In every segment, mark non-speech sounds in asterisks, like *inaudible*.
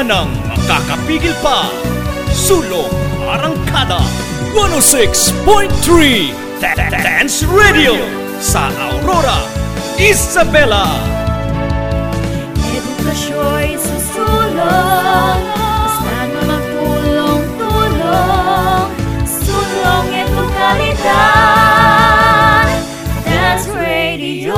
Nang makakapigil pa. Sulong Arangkada 106.3 Dance Radio sa Aurora, Isabela. Edukasyo'y susulong Basta na magtulong-tulong Sulong edukalidad Dance Radio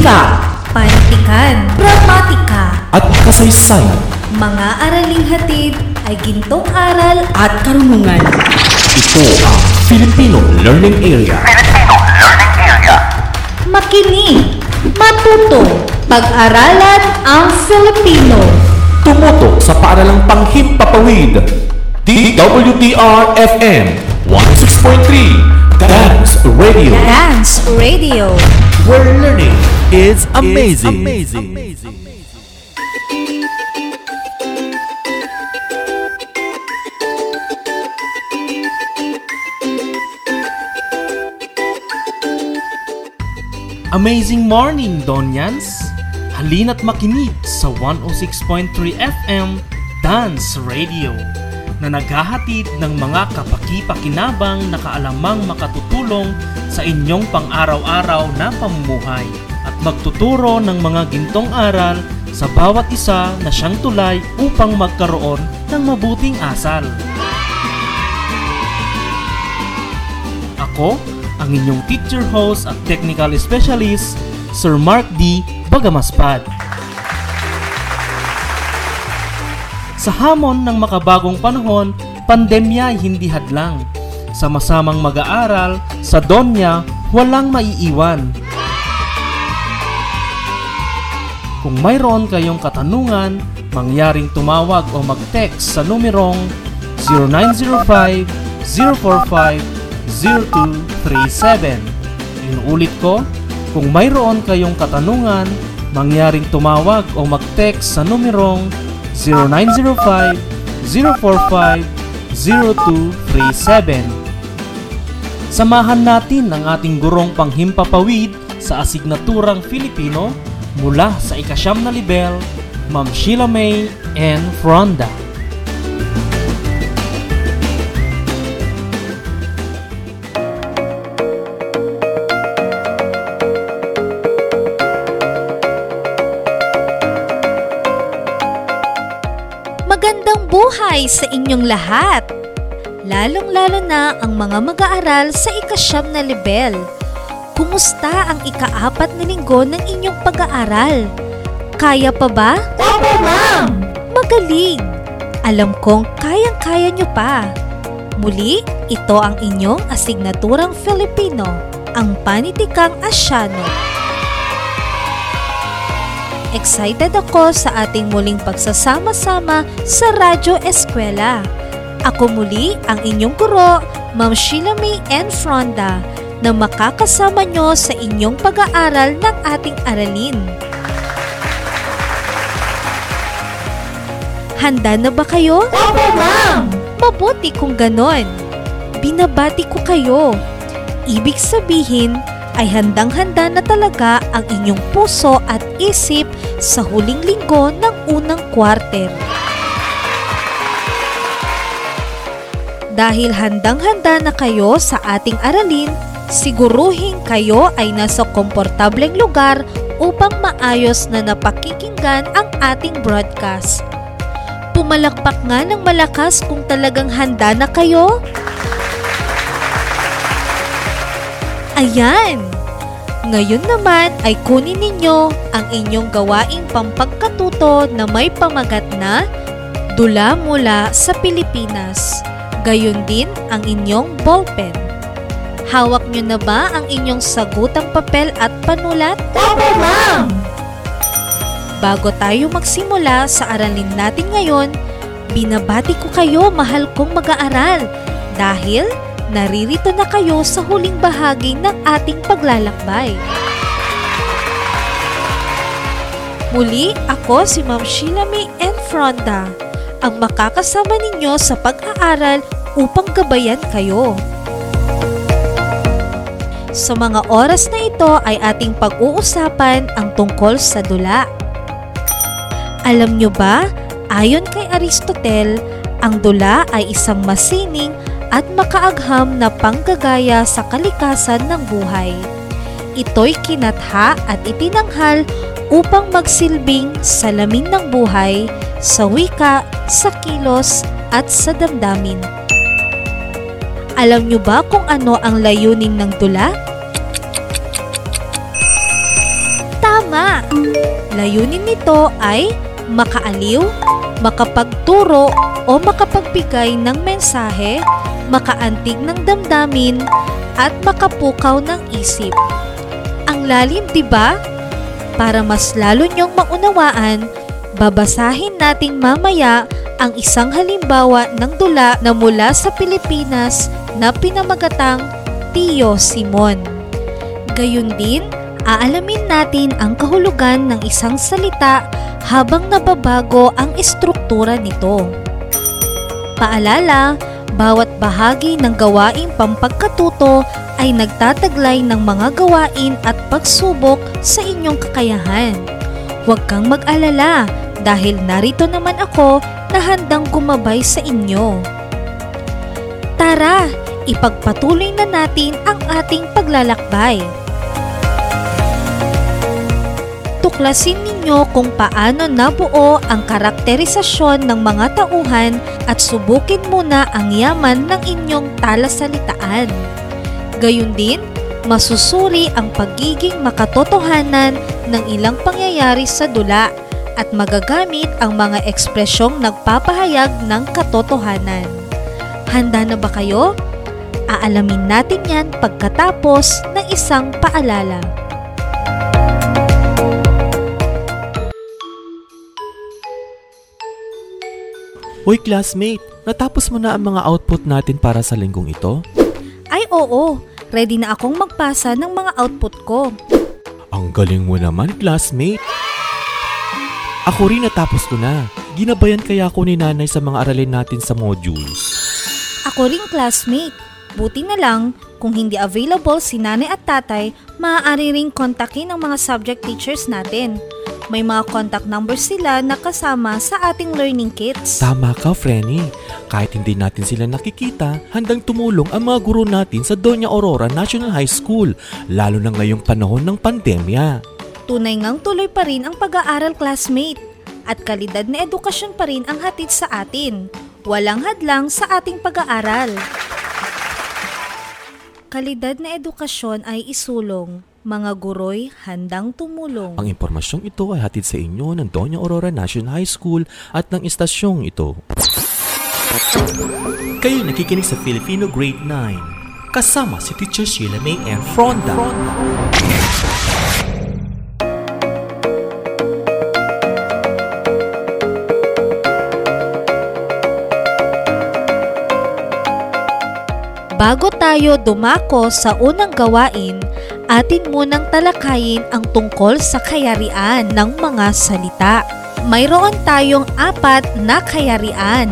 Wika Panitikan, pragmatika, at kasaysayan. mga araling hatid ay gintong aral At karunungan. Ito ang Filipino Learning Area. makinig, matuto, pag-aralan ang Filipino. Tumutok sa paaralang panghimpapawid. DWDR-FM 106.3 Dance Radio. Dance Radio. Where learning is amazing. amazing. Amazing morning, Donyans! Halina't makinig sa 106.3 FM Dance Radio na naghahatid ng mga kapaki-pakinabang na kaalamang makatutulong sa inyong pang-araw-araw na pamumuhay magtuturo ng mga gintong aral sa bawat isa na siyang tulay upang magkaroon ng mabuting asal. Ako, ang inyong teacher host at technical specialist, Sir Mark D. Bagamaspad. Sa hamon ng makabagong panahon, pandemya ay hindi hadlang. Sa masamang mag-aaral, sa Donya, walang maiiwan. Kung mayroon kayong katanungan, mangyaring tumawag o mag-text sa numerong 0905-045-0237. Inuulit ko, kung mayroon kayong katanungan, mangyaring tumawag o mag-text sa numerong 0905-045-0237. Samahan natin ang ating gurong panghimpapawid sa asignaturang Filipino mula sa ikasyam na libel, Ma'am Sheila May and Fronda. Magandang buhay sa inyong lahat! Lalong-lalo na ang mga mag-aaral sa ikasyam na level. Kumusta ang ikaapat na linggo ng inyong pag-aaral? Kaya pa ba? Opo, ma'am! Magaling! Alam kong kayang-kaya nyo pa. Muli, ito ang inyong asignaturang Filipino, ang panitikang Asyano. Excited ako sa ating muling pagsasama-sama sa Radyo Eskwela. Ako muli ang inyong guro, Ma'am Sheila May N. Fronda, na makakasama nyo sa inyong pag-aaral ng ating aralin. Handa na ba kayo? Opo, ma'am! Mabuti kung ganon. Binabati ko kayo. Ibig sabihin ay handang-handa na talaga ang inyong puso at isip sa huling linggo ng unang quarter. Dahil handang-handa na kayo sa ating aralin, siguruhin kayo ay nasa komportableng lugar upang maayos na napakikinggan ang ating broadcast. Pumalakpak nga ng malakas kung talagang handa na kayo. Ayan! Ngayon naman ay kunin ninyo ang inyong gawaing pampagkatuto na may pamagat na Dula mula sa Pilipinas. Gayon din ang inyong ballpen. Hawak nyo na ba ang inyong sagutang papel at panulat? Opo, ma'am! Bago tayo magsimula sa aralin natin ngayon, binabati ko kayo mahal kong mag-aaral dahil naririto na kayo sa huling bahagi ng ating paglalakbay. Muli, ako si Ma'am Sheila May N. Fronda, ang makakasama ninyo sa pag-aaral upang gabayan kayo. Sa mga oras na ito ay ating pag-uusapan ang tungkol sa dula. Alam nyo ba, ayon kay Aristotle, ang dula ay isang masining at makaagham na panggagaya sa kalikasan ng buhay. Ito'y kinatha at itinanghal upang magsilbing salamin ng buhay sa wika, sa kilos at sa damdamin. Alam nyo ba kung ano ang layunin ng dula? Tama! Layunin nito ay makaaliw, makapagturo o makapagbigay ng mensahe, makaantig ng damdamin, at makapukaw ng isip. Ang lalim, di ba? Para mas lalo niyong maunawaan, babasahin nating mamaya ang isang halimbawa ng dula na mula sa Pilipinas na pinamagatang Tio Simon. Gayun din, aalamin natin ang kahulugan ng isang salita habang nababago ang estruktura nito. Paalala, bawat bahagi ng gawaing pampagkatuto ay nagtataglay ng mga gawain at pagsubok sa inyong kakayahan. Huwag kang mag-alala dahil narito naman ako na handang gumabay sa inyo. Tara, ipagpatuloy na natin ang ating paglalakbay. Tuklasin ninyo kung paano nabuo ang karakterisasyon ng mga tauhan at subukin muna ang yaman ng inyong talasalitaan. Gayun din, masusuri ang pagiging makatotohanan ng ilang pangyayari sa dula at magagamit ang mga ekspresyong nagpapahayag ng katotohanan. Handa na ba kayo? Aalamin natin yan pagkatapos ng isang paalala. Hoy classmate, natapos mo na ang mga output natin para sa linggong ito? Ay oo, ready na akong magpasa ng mga output ko. Ang galing mo naman classmate. Ako rin natapos ko na. Ginabayan kaya ako ni nanay sa mga aralin natin sa modules. Ako ring classmate. Buti na lang, kung hindi available si nanay at tatay, maaari ring kontakin ang mga subject teachers natin. May mga contact numbers sila na kasama sa ating learning kits. Tama ka, Frenny. Kahit hindi natin sila nakikita, handang tumulong ang mga guro natin sa Doña Aurora National High School, lalo na ngayong panahon ng pandemya. Tunay ngang tuloy pa rin ang pag-aaral classmate at kalidad na edukasyon pa rin ang hatid sa atin. Walang hadlang sa ating pag-aaral. Kalidad na edukasyon ay isulong. Mga guroy handang tumulong. Ang impormasyong ito ay hatid sa inyo ng Doña Aurora National High School at ng istasyong ito. Kayo nakikinig sa Filipino Grade 9. Kasama si Teacher Sheila May and Fronda. Bago tayo dumako sa unang gawain, atin munang talakayin ang tungkol sa kayarian ng mga salita. Mayroon tayong apat na kayarian.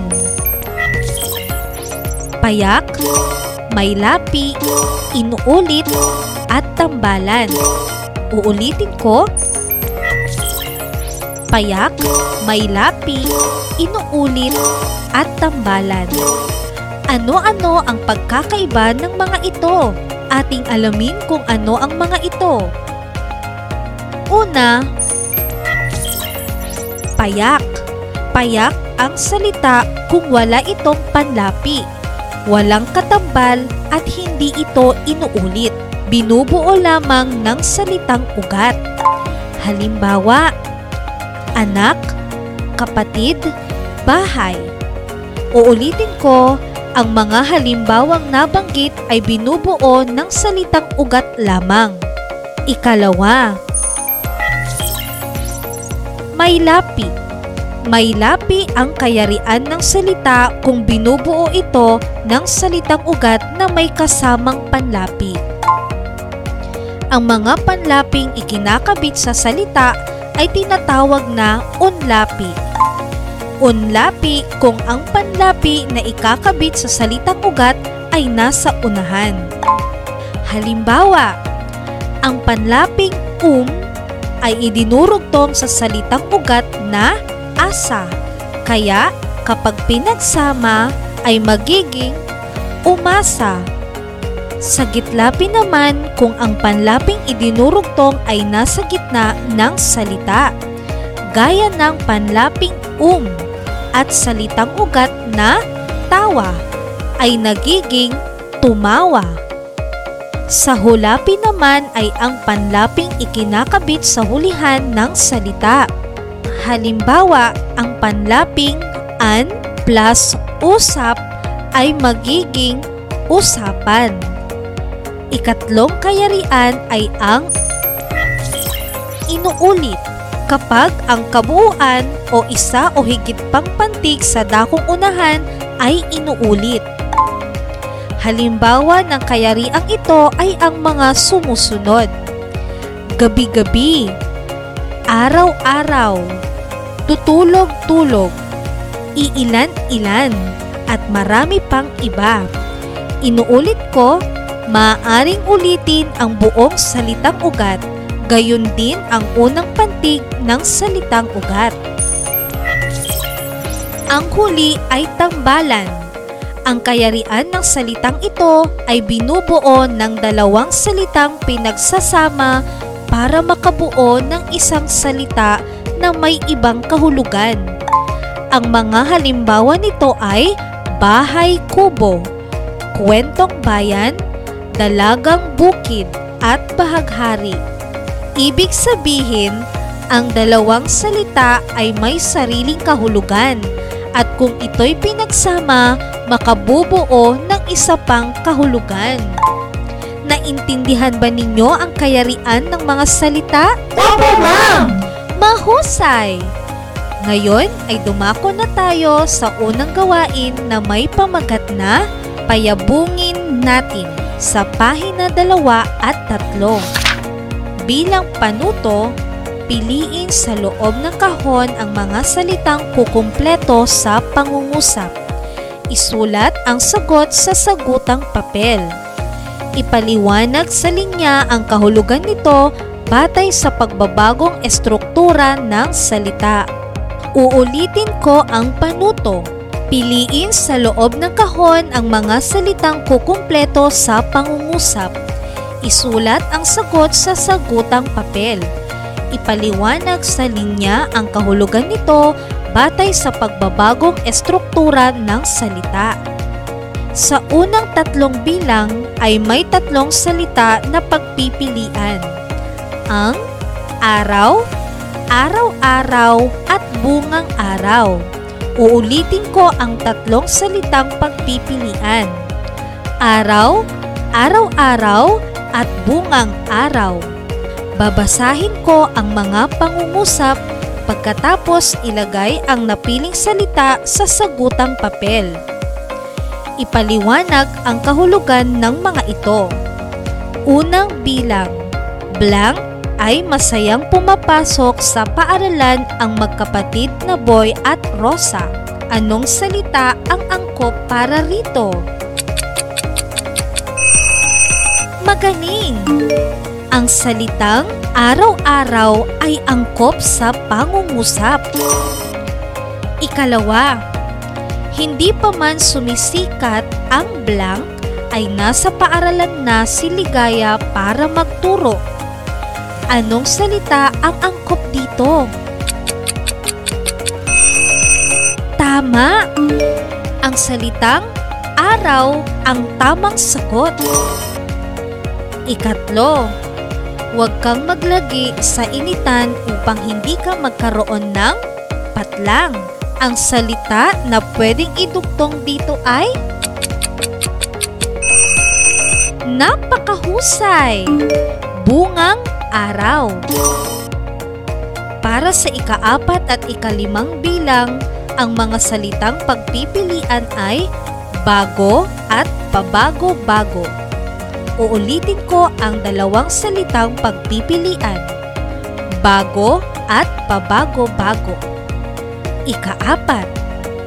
Payak, may lapi, inuulit, at tambalan. Uulitin ko. Payak, may lapi, inuulit, at tambalan. Ano-ano ang pagkakaiba ng mga ito? Ating alamin kung ano ang mga ito. Una, payak. Payak ang salita kung wala itong panlapi. Walang katambal at hindi ito inuulit. Binubuo lamang ng salitang ugat. Halimbawa, anak, kapatid, bahay. Uulitin ko, ang mga halimbawang nabanggit ay binubuo ng salitang ugat lamang. Ikalawa, may lapi. May lapi ang kayarian ng salita kung binubuo ito ng salitang ugat na may kasamang panlapi. Ang mga panlaping ikinakabit sa salita ay tinatawag na unlapi. Unlapi kung ang panlapi na ikakabit sa salitang ugat ay nasa unahan. Halimbawa, ang panlaping um ay idinurugtong sa salitang ugat na asa. Kaya kapag pinagsama ay magiging umasa. Sa gitlapi naman kung ang panlaping idinurugtong ay nasa gitna ng salita. Gaya ng panlaping um at salitang ugat na tawa ay nagiging tumawa. Sa hulapi naman ay ang panlaping ikinakabit sa hulihan ng salita. Halimbawa, ang panlaping an plus usap ay magiging usapan. Ikatlong kayarian ay ang inuulit kapag ang kabuuan o isa o higit pang pantig sa dakong unahan ay inuulit. Halimbawa ng kayariang ito ay ang mga sumusunod. Gabi-gabi, araw-araw, tutulog-tulog, iilan-ilan, at marami pang iba. Inuulit ko, maaaring ulitin ang buong salitang ugat, gayon din ang unang pantig ng salitang ugat. Ang huli ay tambalan. Ang kayarian ng salitang ito ay binubuo ng dalawang salitang pinagsasama para makabuo ng isang salita na may ibang kahulugan. Ang mga halimbawa nito ay bahay kubo, kwentong bayan, dalagang bukid at bahaghari. Ibig sabihin, ang dalawang salita ay may sariling kahulugan at kung ito'y pinagsama, makabubuo ng isa pang kahulugan. Naintindihan ba ninyo ang kayarian ng mga salita? Opo, ma'am! Mahusay! Ngayon ay dumako na tayo sa unang gawain na may pamagat na payabungin natin sa pahina dalawa at tatlo. Bilang panuto, piliin sa loob ng kahon ang mga salitang kukumpleto sa pangungusap. Isulat ang sagot sa sagutang papel. Ipaliwanag sa linya ang kahulugan nito batay sa pagbabagong estruktura ng salita. Uulitin ko ang panuto. Piliin sa loob ng kahon ang mga salitang kukumpleto sa pangungusap. Isulat ang sagot sa sagutang papel. Ipaliwanag sa linya ang kahulugan nito batay sa pagbabagong estruktura ng salita. Sa unang tatlong bilang ay may tatlong salita na pagpipilian. Ang araw, araw-araw at bungang araw. Uulitin ko ang tatlong salitang pagpipilian. Araw, araw-araw at bungang araw. Babasahin ko ang mga pangungusap pagkatapos ilagay ang napiling salita sa sagutang papel. Ipaliwanag ang kahulugan ng mga ito. Unang bilang, blank ay masayang pumapasok sa paaralan ang magkapatid na Boy at Rosa. Anong salita ang angkop para rito? Magaling! Ang salitang araw-araw ay angkop sa pangungusap. Ikalawa, hindi pa man sumisikat ang blank ay nasa paaralan na si Ligaya para magturo. Anong salita ang angkop dito? Tama! Ang salitang araw ang tamang sagot. Ikatlo, huwag kang maglagi sa initan upang hindi ka magkaroon ng patlang. Ang salita na pwedeng idugtong dito ay Napakahusay! Bungang araw. Para sa ikaapat at ikalimang bilang, ang mga salitang pagpipilian ay bago at pabago-bago. Uulitin ko ang dalawang salitang pagpipilian, bago at pabago-bago. Ikaapat,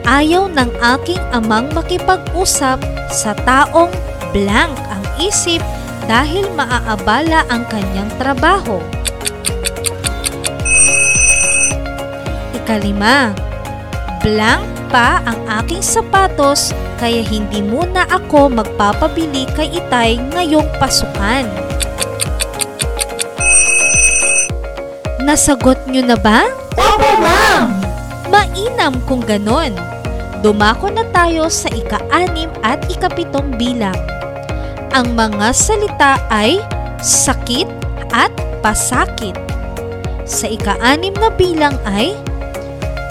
ayaw ng aking amang makipag-usap sa taong blank ang isip dahil maaabala ang kanyang trabaho. Ikalima, blank pa ang aking sapatos kaya hindi muna ako magpapabili kay Itay ngayong pasukan. Nasagot nyo na ba? Opo, ma'am! Mainam kung ganon. Dumako na tayo sa ika-anim at ikapitong bilang. Ang mga salita ay sakit at pasakit. Sa ika-anim na bilang ay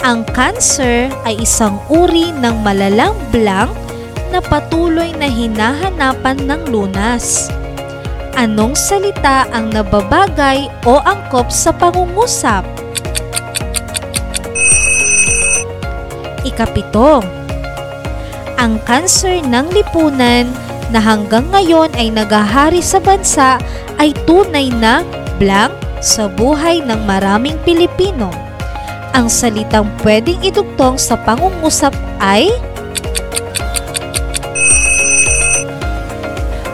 ang cancer ay isang uri ng malalang blank na patuloy na hinahanapan ng lunas. Anong salita ang nababagay o angkop sa pangungusap? Ikapito, ang cancer ng lipunan na hanggang ngayon ay nagahari sa bansa ay tunay na blank sa buhay ng maraming Pilipino. Ang salitang pwedeng idugtong sa pangungusap ay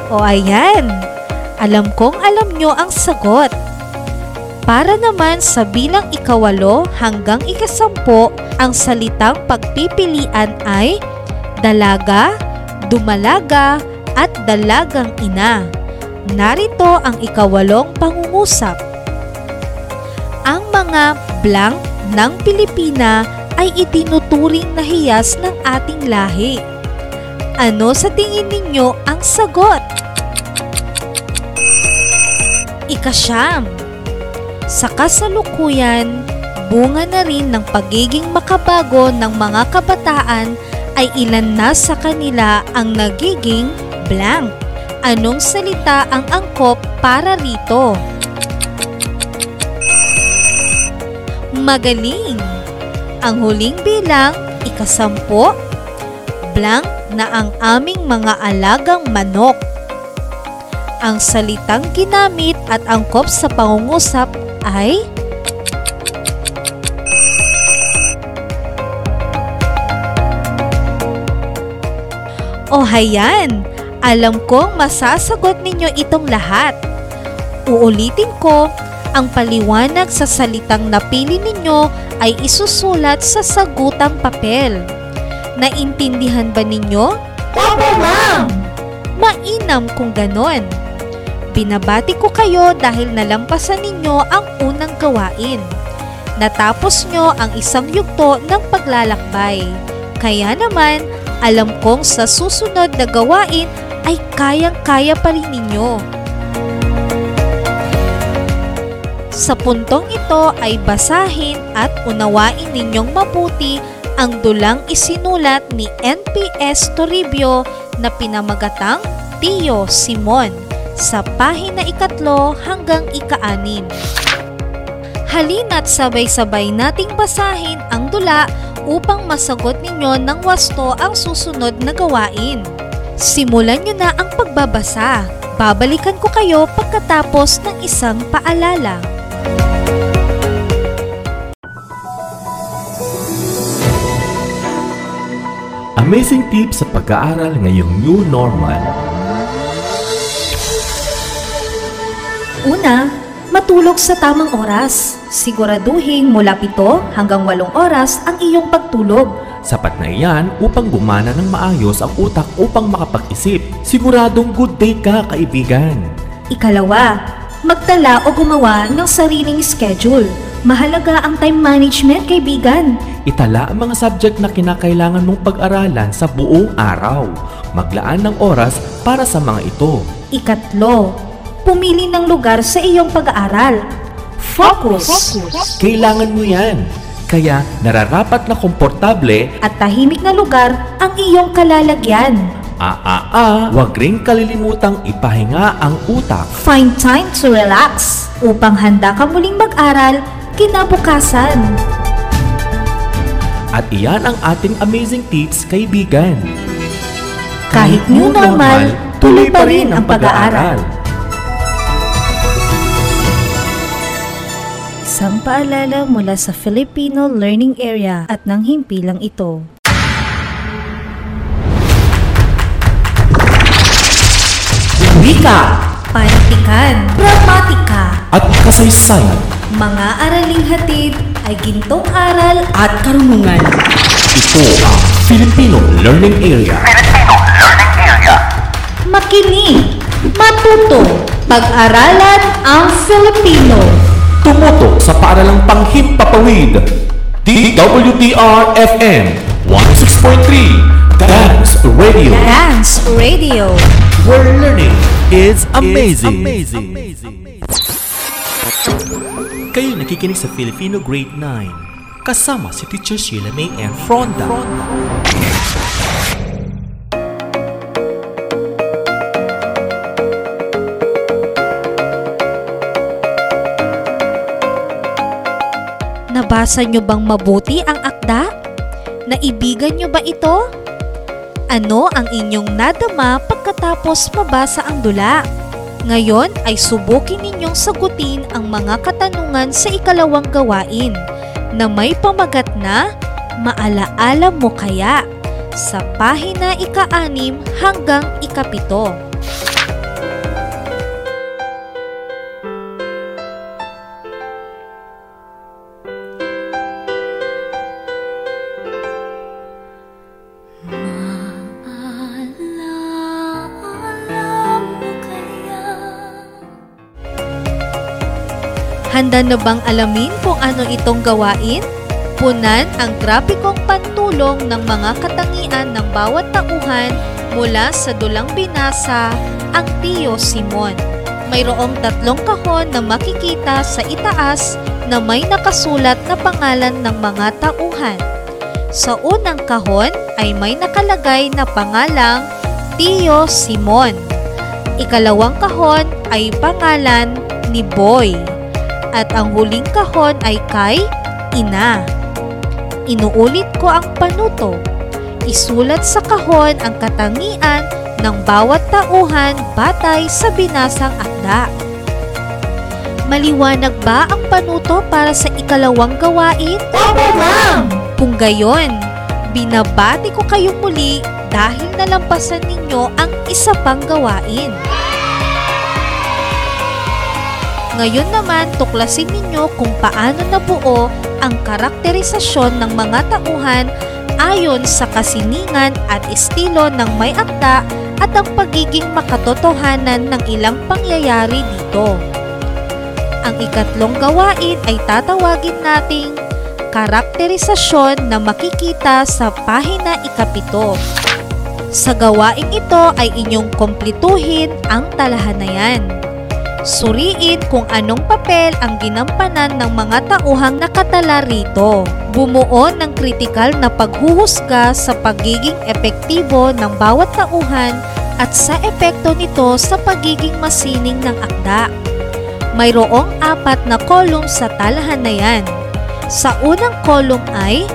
O ayan, alam kong alam nyo ang sagot. Para naman sa bilang ikawalo hanggang ikasampo, ang salitang pagpipilian ay dalaga, dumalaga, at dalagang ina. Narito ang ikawalong pangungusap. Ang mga blank ng Pilipina ay itinuturing na hiyas ng ating lahi. Ano sa tingin ninyo ang sagot? Ikasyam. Sa kasalukuyan, bunga na rin ng pagiging makabago ng mga kabataan ay ilan na sa kanila ang nagiging blank. Anong salita ang angkop para rito? Magaling! Ang huling bilang, ikasampo, blank na ang aming mga alagang manok. Ang salitang ginamit at angkop sa pangungusap ay O hayan, alam kong masasagot ninyo itong lahat. Uulitin ko, ang paliwanag sa salitang napili ninyo ay isusulat sa sagutang papel. Naintindihan ba ninyo? Opo, ma'am! Mainam kung ganon. Binabati ko kayo dahil nalampasan ninyo ang unang gawain. Natapos nyo ang isang yugto ng paglalakbay. Kaya naman, alam kong sa susunod na gawain ay kayang-kaya pa rin ninyo. Sa puntong ito ay basahin at unawain ninyong mabuti ang dulang isinulat ni NPS Toribio na pinamagatang Tio Simon sa pahina ikatlo hanggang ikaanim. Halina't sabay-sabay nating basahin ang dula upang masagot ninyo ng wasto ang susunod na gawain. Simulan nyo na ang pagbabasa. Babalikan ko kayo pagkatapos ng isang paalala. Amazing tips sa pag-aaral ngayong new normal. Una, matulog sa tamang oras. Siguraduhin mula 7 hanggang 8 oras ang iyong pagtulog. Sapat na iyan upang gumana ng maayos ang utak upang makapag-isip. Siguradong good day ka, kaibigan. Ikalawa, magtala o gumawa ng sariling schedule. Mahalaga ang time management, kaibigan. Itala ang mga subject na kinakailangan mong pag-aralan sa buong araw. Maglaan ng oras para sa mga ito. Ikatlo, pumili ng lugar sa iyong pag-aaral. Focus! Kailangan mo yan. Kaya nararapat na komportable At tahimik na lugar ang iyong kalalagyan. Ah, ah, ah, wag ring kalilimutang ipahinga ang utak. Find time to relax upang handa ka muling mag-aral kinabukasan. At iyan ang ating amazing tips, kaibigan. Kahit new normal, tuloy pa rin ang pag-aaral. Isang paalala mula sa Filipino Learning Area at ng himpilang ito. Wika, Panitikan, gramatika, At kasaysayan, mga araling hatid ay gintong aral at karunungan. ito ang Filipino Learning Area. makinig, matuto, pag-aralan ang Filipino. Tumutok sa paaralang panghimpapawid. DWTR-FM 106.3 Dance Radio. Dance Radio. Where learning is amazing. Kayo nakikinig sa Filipino Grade 9. Kasama si Teacher Sheila May and Fronda. Nabasa nyo bang mabuti ang akda? Naibigan nyo ba ito? Ano ang inyong nadama pagkatapos mabasa ang dula? Ngayon ay subukin ninyong sagutin ang mga katanungan sa ikalawang gawain na may pamagat na Maalaala mo kaya? sa pahina ika-anim hanggang ikapito. Handa na bang alamin kung ano itong gawain? Punan ang grapikong pantulong ng mga katangian ng bawat tauhan mula sa dulang binasa ang Tio Simon. Mayroong tatlong kahon na makikita sa itaas na may nakasulat na pangalan ng mga tauhan. Sa unang kahon ay may nakalagay na pangalang Tio Simon. Ikalawang kahon ay pangalan ni Boy. At ang huling kahon ay kay Ina. Inuulit ko ang panuto. Isulat sa kahon ang katangian ng bawat tauhan batay sa binasang akda. Maliwanag ba ang panuto para sa ikalawang gawain? Opo, ma'am! Kung gayon, binabati ko kayong muli dahil nalampasan ninyo ang isa pang gawain. Ngayon naman, tuklasin ninyo kung paano nabuo ang karakterisasyon ng mga tauhan ayon sa kasiningan at estilo ng may akda at ang pagiging makatotohanan ng ilang pangyayari dito. Ang ikatlong gawain ay tatawagin nating karakterisasyon na makikita sa pahina ikapito. Sa gawaing ito ay inyong komplituhin ang talahanayan. Suriin kung anong papel ang ginampanan ng mga tauhang nakatala rito. Bumuo ng kritikal na paghuhusga sa pagiging epektibo ng bawat tauhan at sa epekto nito sa pagiging masining ng akda. Mayroong apat na kolum sa talahanayan. Sa unang kolum ay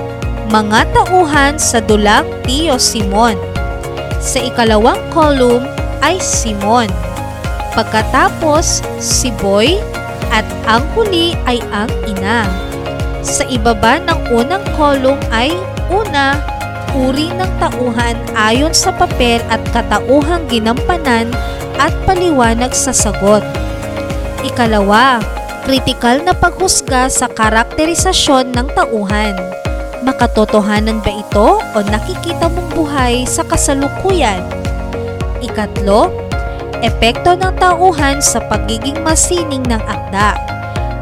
mga tauhan sa dulang Tio Simon. Sa ikalawang kolum ay Simon. Pagkatapos, si Boy at ang huli ay ang ina. Sa ibaba ng unang kolong ay una, uri ng tauhan ayon sa papel at katauhang ginampanan at paliwanag sa sagot. Ikalawa, kritikal na paghusga sa karakterisasyon ng tauhan. Makatotohanan ba ito o nakikita mong buhay sa kasalukuyan? Ikatlo, epekto ng tauhan sa pagiging masining ng akda.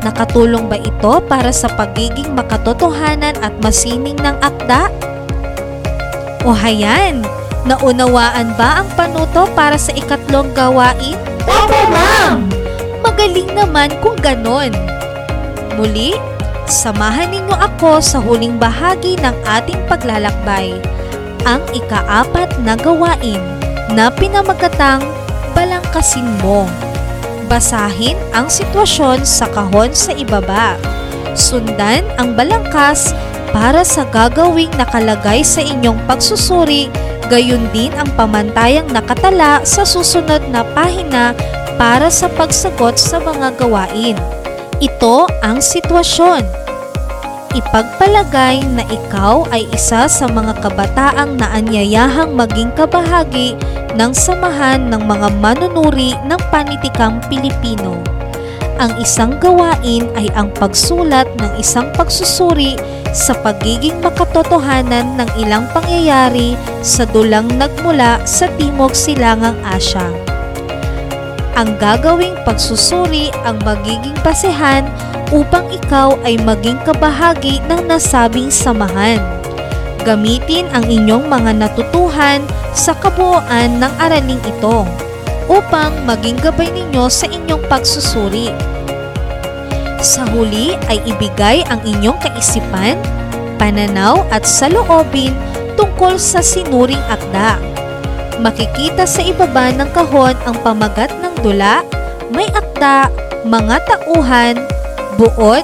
Nakatulong ba ito para sa pagiging makatotohanan at masining ng akda? O hayan, naunawaan ba ang panuto para sa ikatlong gawain? Opo, ma'am! Magaling naman kung ganon. Muli, samahan ninyo ako sa huling bahagi ng ating paglalakbay, ang ikaapat na gawain na pinamagatang balangkasin mo. Basahin ang sitwasyon sa kahon sa ibaba. Sundan ang balangkas para sa gagawing nakalagay sa inyong pagsusuri, gayon din ang pamantayang nakatala sa susunod na pahina para sa pagsagot sa mga gawain. Ito ang sitwasyon. Ipagpalagay na ikaw ay isa sa mga kabataang naanyayahang maging kabahagi ng samahan ng mga manunuri ng panitikang Pilipino. Ang isang gawain ay ang pagsulat ng isang pagsusuri sa pagiging makatotohanan ng ilang pangyayari sa dulang nagmula sa Timog Silangang Asya. Ang gagawing pagsusuri ang magiging basehan upang ikaw ay maging kabahagi ng nasabing samahan. Gamitin ang inyong mga natutuhan sa kabuuan ng araling ito upang maging gabay ninyo sa inyong pagsusuri. Sa huli ay ibigay ang inyong kaisipan, pananaw at saloobin tungkol sa sinuring akda. Makikita sa ibaba ng kahon ang pamagat ng dula, may akda, mga tauhan, buod,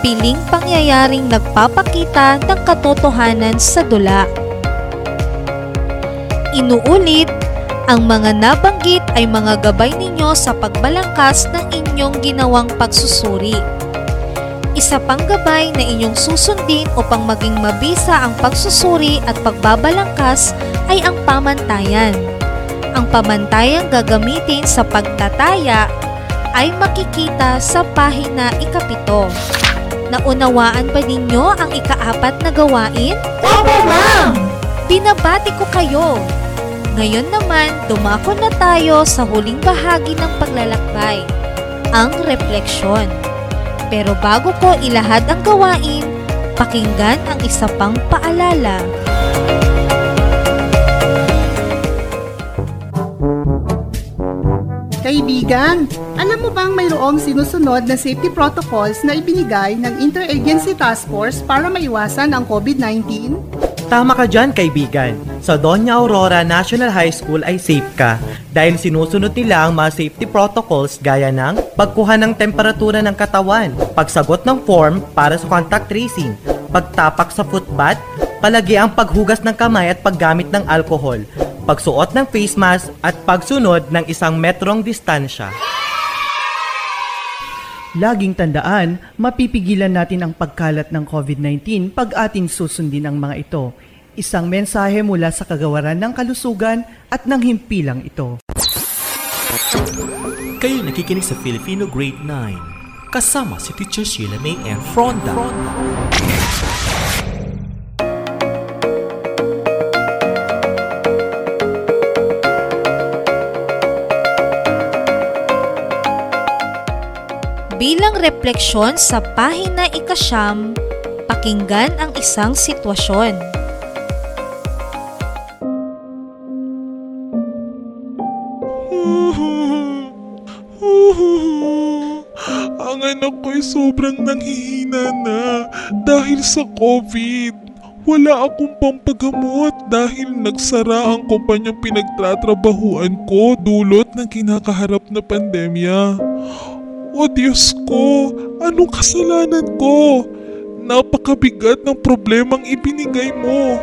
piling pangyayaring nagpapakita ng katotohanan sa dula. Inuulit, ang mga nabanggit ay mga gabay ninyo sa pagbalangkas ng inyong ginawang pagsusuri. Isa pang gabay na inyong susundin upang maging mabisa ang pagsusuri at pagbabalangkas ay ang pamantayan. Ang pamantayang gagamitin sa pagtataya ay makikita sa pahina ikapito. Naunawaan ba ninyo ang ikaapat na gawain? Opo, ma'am! Binabati ko kayo! Ngayon naman, dumako na tayo sa huling bahagi ng paglalakbay, ang refleksyon. Pero bago ko ilahad ang gawain, pakinggan ang isa pang paalala. Kaibigan, alam mo bang mayroong sinusunod na safety protocols na ibinigay ng Interagency Task Force para maiwasan ang COVID-19? Tama ka dyan, kaibigan. Sa Doña Aurora National High School ay safe ka dahil sinusunod nila ang mga safety protocols gaya ng pagkuha ng temperatura ng katawan, pagsagot ng form para sa contact tracing, pagtapak sa footbath, palagi ang paghugas ng kamay at paggamit ng alcohol, pagsuot ng face mask at pagsunod ng isang metrong distansya. Laging tandaan, mapipigilan natin ang pagkalat ng COVID-19 pag ating susundin ang mga ito. Isang mensahe mula sa kagawaran ng kalusugan at ng himpilang ito. Kayo nakikinig sa Filipino Grade 9. Kasama si Teacher Sheila May and Fronda. Bilang refleksyon sa pahina ikasyam, pakinggan ang isang sitwasyon. Sobrang nanghihina na dahil sa COVID. Wala akong pampagamot dahil nagsara ang kumpanyang pinagtatrabahuan ko dulot ng kinakaharap na pandemya. O Diyos ko, anong kasalanan ko? Napakabigat ng problemang ibinigay mo.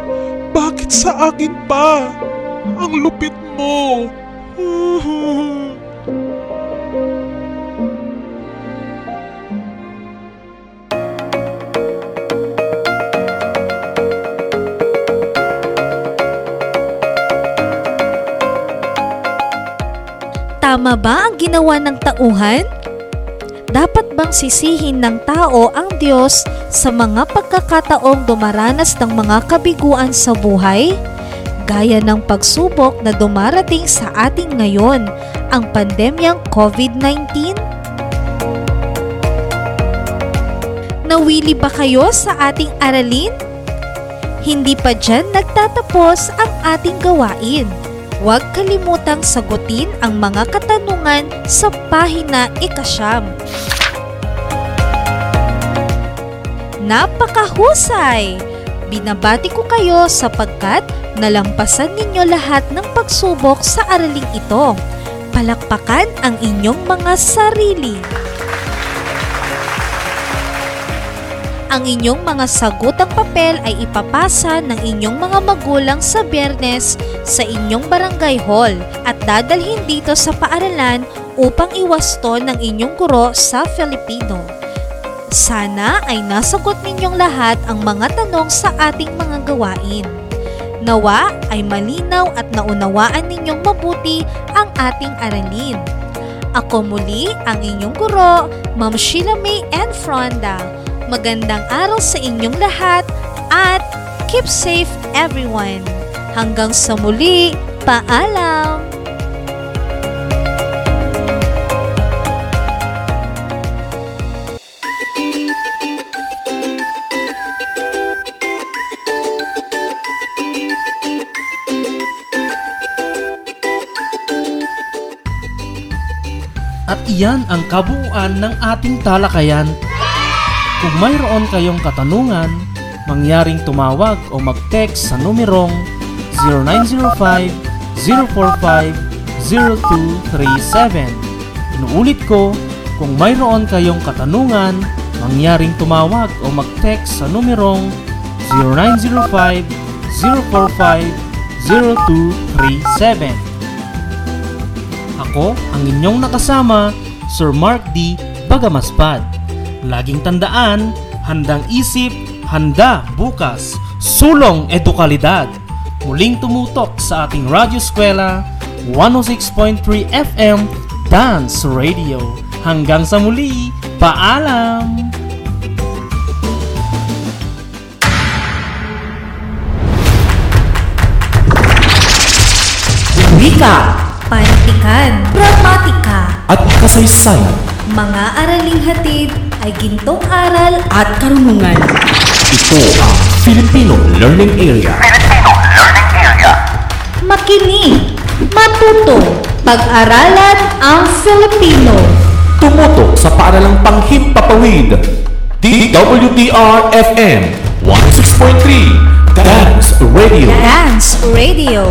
Bakit sa akin pa? Ang lupit mo. *laughs* Tama ba ang ginawa ng tauhan? Dapat bang sisihin ng tao ang Diyos sa mga pagkakataong dumaranas ng mga kabiguan sa buhay? Gaya ng pagsubok na dumarating sa ating ngayon, ang pandemyang COVID-19? Nawili ba kayo sa ating aralin? Hindi pa dyan nagtatapos ang ating gawain. Huwag kalimutang sagutin ang mga katanungan sa pahina ikasyam. Napakahusay! Binabati ko kayo sapagkat nalampasan ninyo lahat ng pagsubok sa araling ito. Palakpakan ang inyong mga sarili. Ang inyong mga sagutang papel ay ipapasa ng inyong mga magulang sa biyernes sa inyong barangay hall at dadalhin dito sa paaralan upang iwasto ng inyong guro sa Filipino. Sana ay nasagot ninyong lahat ang mga tanong sa ating mga gawain. Nawa ay malinaw at naunawaan ninyong mabuti ang ating aralin. Ako muli ang inyong guro, Ma'am Sheila May and Fronda. Magandang araw sa inyong lahat at keep safe everyone. Hanggang sa muli, paalam! At iyan ang kabuuan ng ating talakayan. Kung mayroon kayong katanungan, mangyaring tumawag o mag-text sa numerong 0905-045-0237. Inuulit ko, kung mayroon kayong katanungan, mangyaring tumawag o mag-text sa numerong 0905-045-0237. Ako ang inyong nakasama, Sir Mark D. Bagamaspad. Laging tandaan, handang isip, handa bukas, sulong edukalidad. Muling tumutok sa ating Radyo Eskwela, 106.3 FM, Dance Radio. Hanggang sa muli, paalam! Wika, Pantikan, Pragmatika, At kasaysayan, mga araling hatid ay gintong aral at karunungan. ito ang Filipino Learning Area. makinig, matuto, pag-aralan ang Filipino. Tumutok sa paaralang panghimpapawid. DWDR-FM 106.3 Dance Radio. Dance Radio.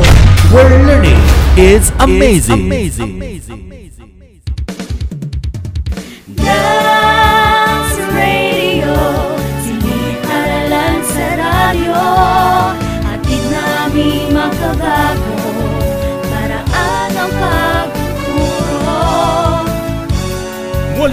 Where learning is amazing. Dance